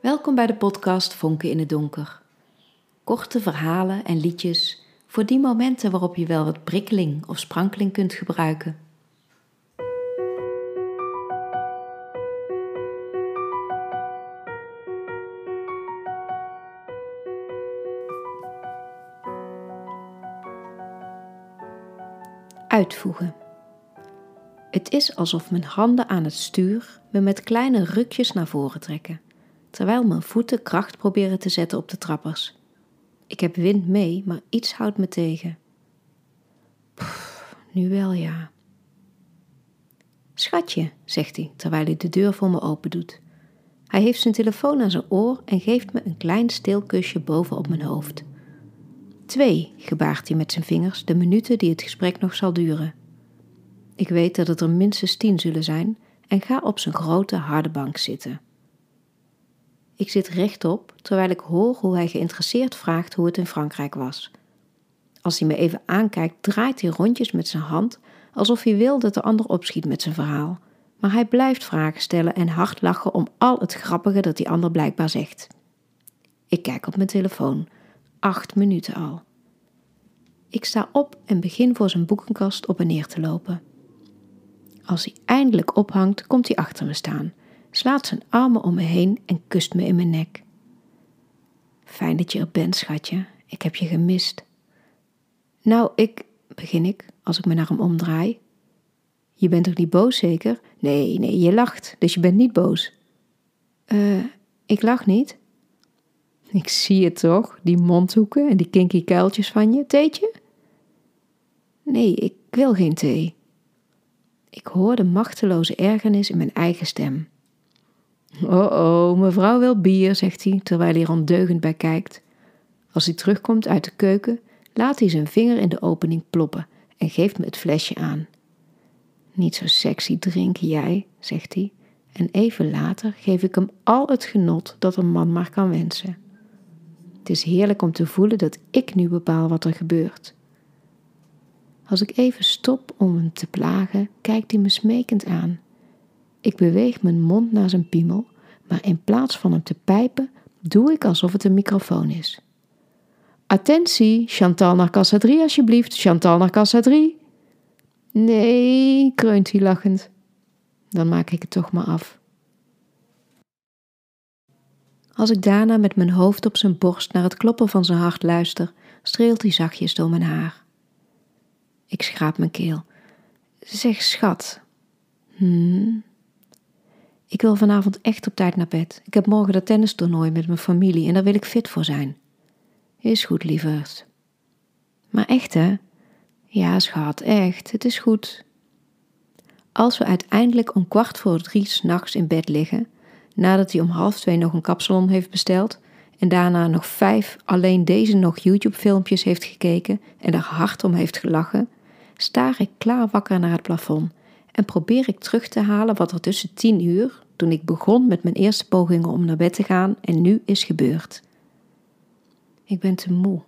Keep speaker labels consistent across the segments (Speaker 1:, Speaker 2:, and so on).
Speaker 1: Welkom bij de podcast Vonken in het Donker. Korte verhalen en liedjes voor die momenten waarop je wel wat prikkeling of sprankeling kunt gebruiken. Uitvoegen. Het is alsof mijn handen aan het stuur me met kleine rukjes naar voren trekken, terwijl mijn voeten kracht proberen te zetten op de trappers. Ik heb wind mee, maar iets houdt me tegen. Pff, nu wel ja. Schatje, zegt hij terwijl hij de deur voor me open doet. Hij heeft zijn telefoon aan zijn oor en geeft me een klein stil kusje boven op mijn hoofd. Twee, gebaart hij met zijn vingers, de minuten die het gesprek nog zal duren. Ik weet dat het er minstens tien zullen zijn en ga op zijn grote harde bank zitten. Ik zit rechtop terwijl ik hoor hoe hij geïnteresseerd vraagt hoe het in Frankrijk was. Als hij me even aankijkt, draait hij rondjes met zijn hand alsof hij wil dat de ander opschiet met zijn verhaal. Maar hij blijft vragen stellen en hard lachen om al het grappige dat die ander blijkbaar zegt. Ik kijk op mijn telefoon. Acht minuten al. Ik sta op en begin voor zijn boekenkast op en neer te lopen. Als hij eindelijk ophangt, komt hij achter me staan, slaat zijn armen om me heen en kust me in mijn nek. Fijn dat je er bent, schatje. Ik heb je gemist. Nou, ik, begin ik als ik me naar hem omdraai. Je bent toch niet boos, zeker? Nee, nee, je lacht, dus je bent niet boos. Eh, ik lach niet. Ik zie het toch, die mondhoeken en die kinky kuiltjes van je. Theetje? Nee, ik wil geen thee. Ik hoor de machteloze ergernis in mijn eigen stem. Oh oh, mevrouw wil bier, zegt hij terwijl hij er ondeugend bij kijkt. Als hij terugkomt uit de keuken, laat hij zijn vinger in de opening ploppen en geeft me het flesje aan. Niet zo sexy drinken jij, zegt hij, en even later geef ik hem al het genot dat een man maar kan wensen. Het is heerlijk om te voelen dat ik nu bepaal wat er gebeurt. Als ik even stop om hem te plagen, kijkt hij me smekend aan. Ik beweeg mijn mond naar zijn piemel, maar in plaats van hem te pijpen, doe ik alsof het een microfoon is. Attentie, Chantal naar kassa 3 alsjeblieft, Chantal naar kassa 3. Nee, kreunt hij lachend. Dan maak ik het toch maar af. Als ik daarna met mijn hoofd op zijn borst naar het kloppen van zijn hart luister, streelt hij zachtjes door mijn haar. Ik schraap mijn keel. Zeg, schat. Hmm. Ik wil vanavond echt op tijd naar bed. Ik heb morgen dat tennistoernooi met mijn familie en daar wil ik fit voor zijn. Is goed, lieverd. Maar echt, hè? Ja, schat, echt. Het is goed. Als we uiteindelijk om kwart voor drie s'nachts in bed liggen, nadat hij om half twee nog een kapsalon heeft besteld en daarna nog vijf alleen deze nog YouTube-filmpjes heeft gekeken en er hard om heeft gelachen, staar ik klaar wakker naar het plafond en probeer ik terug te halen wat er tussen tien uur, toen ik begon met mijn eerste pogingen om naar bed te gaan, en nu is gebeurd. Ik ben te moe.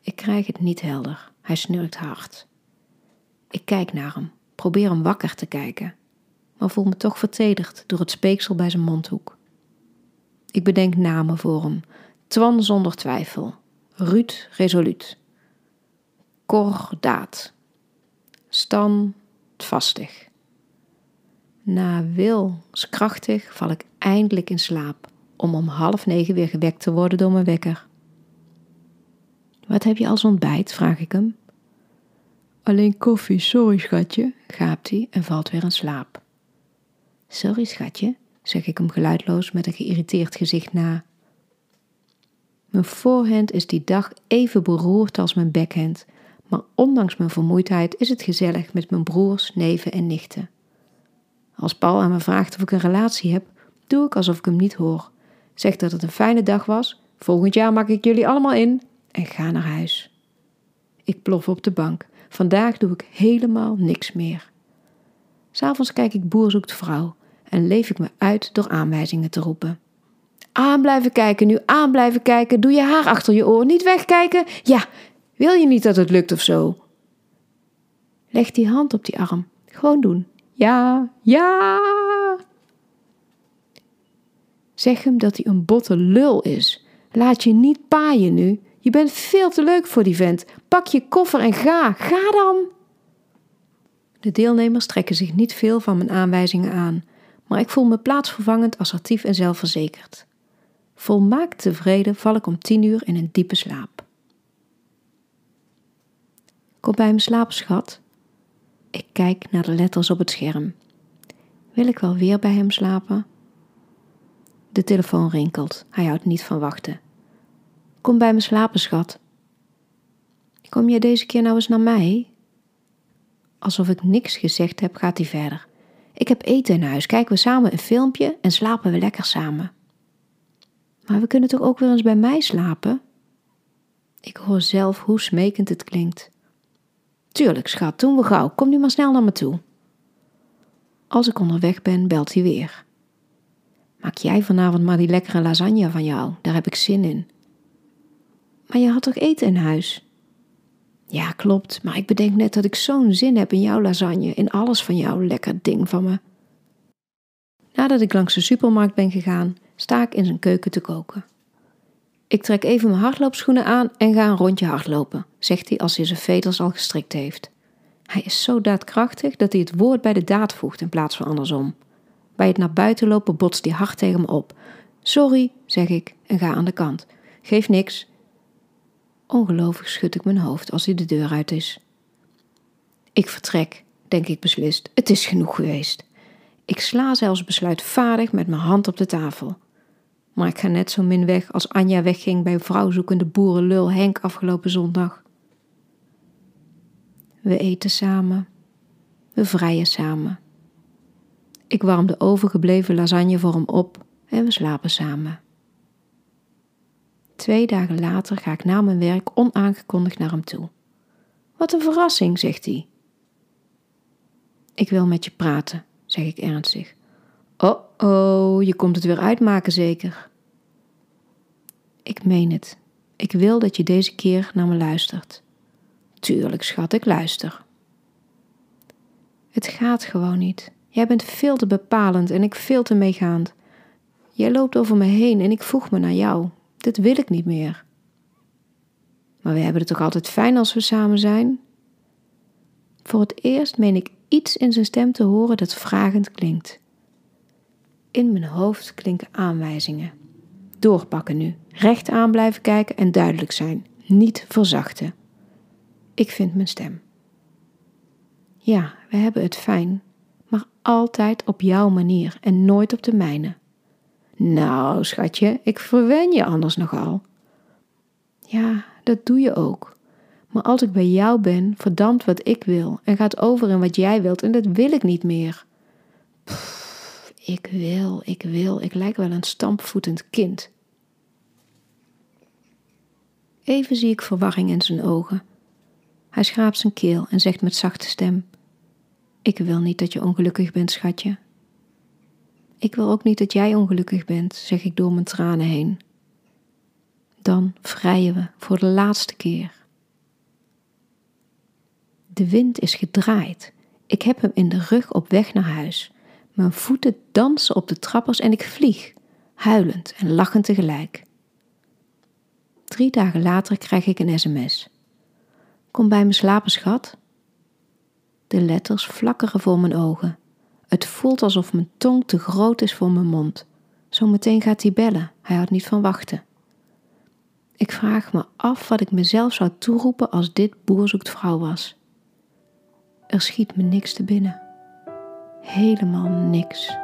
Speaker 1: Ik krijg het niet helder. Hij snurkt hard. Ik kijk naar hem, probeer hem wakker te kijken, maar voel me toch vertederd door het speeksel bij zijn mondhoek. Ik bedenk namen voor hem. Twan zonder twijfel. Ruud resoluut. Kordaat. Stan vastig. Na wil krachtig val ik eindelijk in slaap, om om half negen weer gewekt te worden door mijn wekker. Wat heb je als ontbijt? vraag ik hem. Alleen koffie, sorry schatje, gaapt hij en valt weer in slaap. Sorry schatje, zeg ik hem geluidloos met een geïrriteerd gezicht na. Mijn voorhand is die dag even beroerd als mijn backhand maar ondanks mijn vermoeidheid is het gezellig met mijn broers, neven en nichten. Als Paul aan me vraagt of ik een relatie heb, doe ik alsof ik hem niet hoor. Zeg dat het een fijne dag was, volgend jaar maak ik jullie allemaal in en ga naar huis. Ik plof op de bank. Vandaag doe ik helemaal niks meer. S'avonds kijk ik Boer zoekt vrouw en leef ik me uit door aanwijzingen te roepen. Aan blijven kijken, nu aan blijven kijken. Doe je haar achter je oor, niet wegkijken. Ja, wil je niet dat het lukt of zo? Leg die hand op die arm. Gewoon doen. Ja, ja. Zeg hem dat hij een botte lul is. Laat je niet paaien nu. Je bent veel te leuk voor die vent. Pak je koffer en ga. Ga dan! De deelnemers trekken zich niet veel van mijn aanwijzingen aan, maar ik voel me plaatsvervangend assertief en zelfverzekerd. Volmaakt tevreden val ik om tien uur in een diepe slaap. Kom bij me slapen, schat. Ik kijk naar de letters op het scherm. Wil ik wel weer bij hem slapen? De telefoon rinkelt. Hij houdt niet van wachten. Kom bij me slapen, schat. Kom jij deze keer nou eens naar mij? Alsof ik niks gezegd heb, gaat hij verder. Ik heb eten in huis. Kijken we samen een filmpje en slapen we lekker samen. Maar we kunnen toch ook weer eens bij mij slapen? Ik hoor zelf hoe smekend het klinkt. Tuurlijk, schat, doen we gauw. Kom nu maar snel naar me toe. Als ik onderweg ben, belt hij weer. Maak jij vanavond maar die lekkere lasagne van jou, daar heb ik zin in. Maar je had toch eten in huis? Ja, klopt, maar ik bedenk net dat ik zo'n zin heb in jouw lasagne, in alles van jou, lekker ding van me. Nadat ik langs de supermarkt ben gegaan, sta ik in zijn keuken te koken. Ik trek even mijn hardloopschoenen aan en ga een rondje hardlopen, zegt hij als hij zijn veters al gestrikt heeft. Hij is zo daadkrachtig dat hij het woord bij de daad voegt in plaats van andersom. Bij het naar buiten lopen botst hij hard tegen me op. Sorry, zeg ik en ga aan de kant. Geef niks. Ongelovig schud ik mijn hoofd als hij de deur uit is. Ik vertrek, denk ik beslist. Het is genoeg geweest. Ik sla zelfs besluitvaardig met mijn hand op de tafel. Maar ik ga net zo min weg als Anja wegging bij vrouwzoekende boerenlul Henk afgelopen zondag. We eten samen. We vrijen samen. Ik warm de overgebleven lasagne voor hem op en we slapen samen. Twee dagen later ga ik na mijn werk onaangekondigd naar hem toe. Wat een verrassing, zegt hij. Ik wil met je praten, zeg ik ernstig. Oh oh, je komt het weer uitmaken zeker. Ik meen het. Ik wil dat je deze keer naar me luistert. Tuurlijk, schat, ik luister. Het gaat gewoon niet. Jij bent veel te bepalend en ik veel te meegaand. Jij loopt over me heen en ik voeg me naar jou. Dit wil ik niet meer. Maar we hebben het toch altijd fijn als we samen zijn? Voor het eerst meen ik iets in zijn stem te horen dat vragend klinkt. In mijn hoofd klinken aanwijzingen. Doorpakken nu, recht aan blijven kijken en duidelijk zijn, niet verzachten. Ik vind mijn stem. Ja, we hebben het fijn, maar altijd op jouw manier en nooit op de mijne. Nou, schatje, ik verwen je anders nogal. Ja, dat doe je ook. Maar als ik bij jou ben, verdampt wat ik wil en gaat over in wat jij wilt en dat wil ik niet meer. Pff, ik wil, ik wil, ik lijk wel een stampvoetend kind. Even zie ik verwarring in zijn ogen. Hij schraapt zijn keel en zegt met zachte stem: Ik wil niet dat je ongelukkig bent, schatje. Ik wil ook niet dat jij ongelukkig bent, zeg ik door mijn tranen heen. Dan vrijen we voor de laatste keer. De wind is gedraaid. Ik heb hem in de rug op weg naar huis. Mijn voeten dansen op de trappers en ik vlieg, huilend en lachend tegelijk. Drie dagen later krijg ik een sms. Kom bij me slapen, schat. De letters flakkeren voor mijn ogen. Het voelt alsof mijn tong te groot is voor mijn mond. Zometeen gaat hij bellen, hij houdt niet van wachten. Ik vraag me af wat ik mezelf zou toeroepen als dit boer zoekt vrouw was. Er schiet me niks te binnen. Helemaal niks.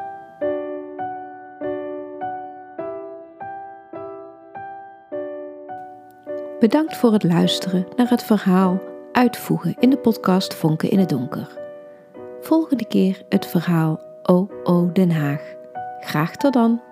Speaker 1: Bedankt voor het luisteren naar het verhaal Uitvoegen in de podcast Vonken in het Donker. Volgende keer het verhaal OO Den Haag. Graag tot dan!